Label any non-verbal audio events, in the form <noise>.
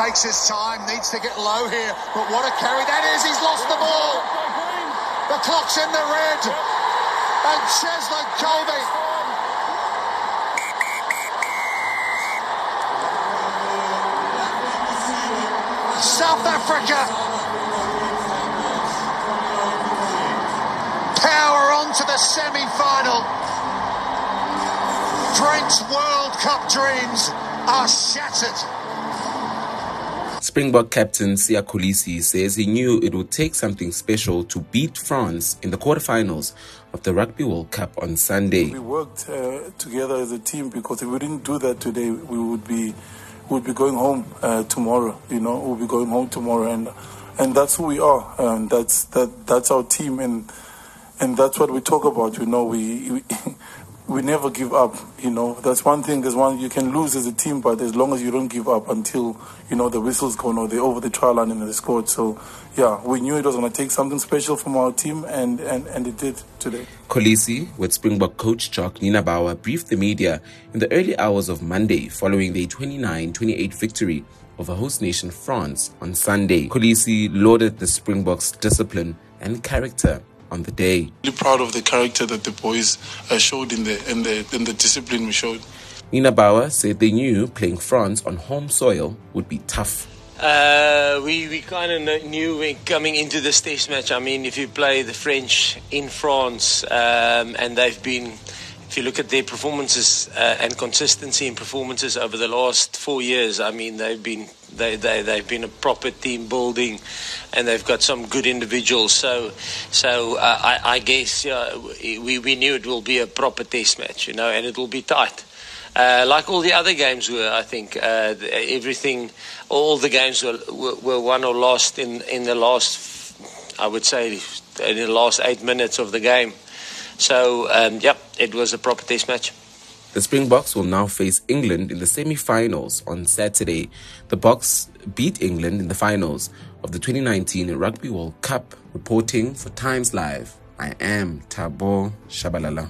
takes his time, needs to get low here, but what a carry that is. He's lost the ball. The clock's in the red. And Cheslin Kolbe South Africa. Power on to the semi-final. France's World Cup dreams are shattered. Springbok captain Siya Kolisi says he knew it would take something special to beat France in the quarterfinals of the Rugby World Cup on Sunday. We worked uh, together as a team because if we didn't do that today, we would be would be going home uh, tomorrow. You know, we'll be going home tomorrow, and and that's who we are. And that's that that's our team, and and that's what we talk about. You know, we, we <laughs> we never give up. You know, that's one thing. Is one you can lose as a team, but as long as you don't give up until you know the whistle's gone or they're over the try line and they scored. So, yeah, we knew it was going to take something special from our team, and and and it did today. Kolisi, with Springbok coach Jacques Nienaber, briefed the media in the early hours of Monday following the 29-28 victory over host nation France on Sunday. Kolisi lauded the Springboks' discipline and character on the day. Really proud of the character that the boys uh, showed in the in the in the discipline we showed. Nienaber said they knew playing France on home soil would be tough. Uh, we we kind of knew coming into this test match. I mean, if you play the French in France, um, and they've been if you look at their performances uh, and consistency in performances over the last four years, I mean they've been they they they've been a proper team building, and they've got some good individuals. So so uh, I, I guess uh, we we knew it will be a proper test match, you know, and it will be tight. Uh, like all the other games were, I think uh, everything, all the games were, were, were won or lost in in the last, I would say, in the last eight minutes of the game. So, um, yep, it was a proper test match. The Springboks will now face England in the semi finals on Saturday. The Boks beat England in the finals of the 2019 Rugby World Cup. Reporting for Times Live, I am Tabo Shabalala.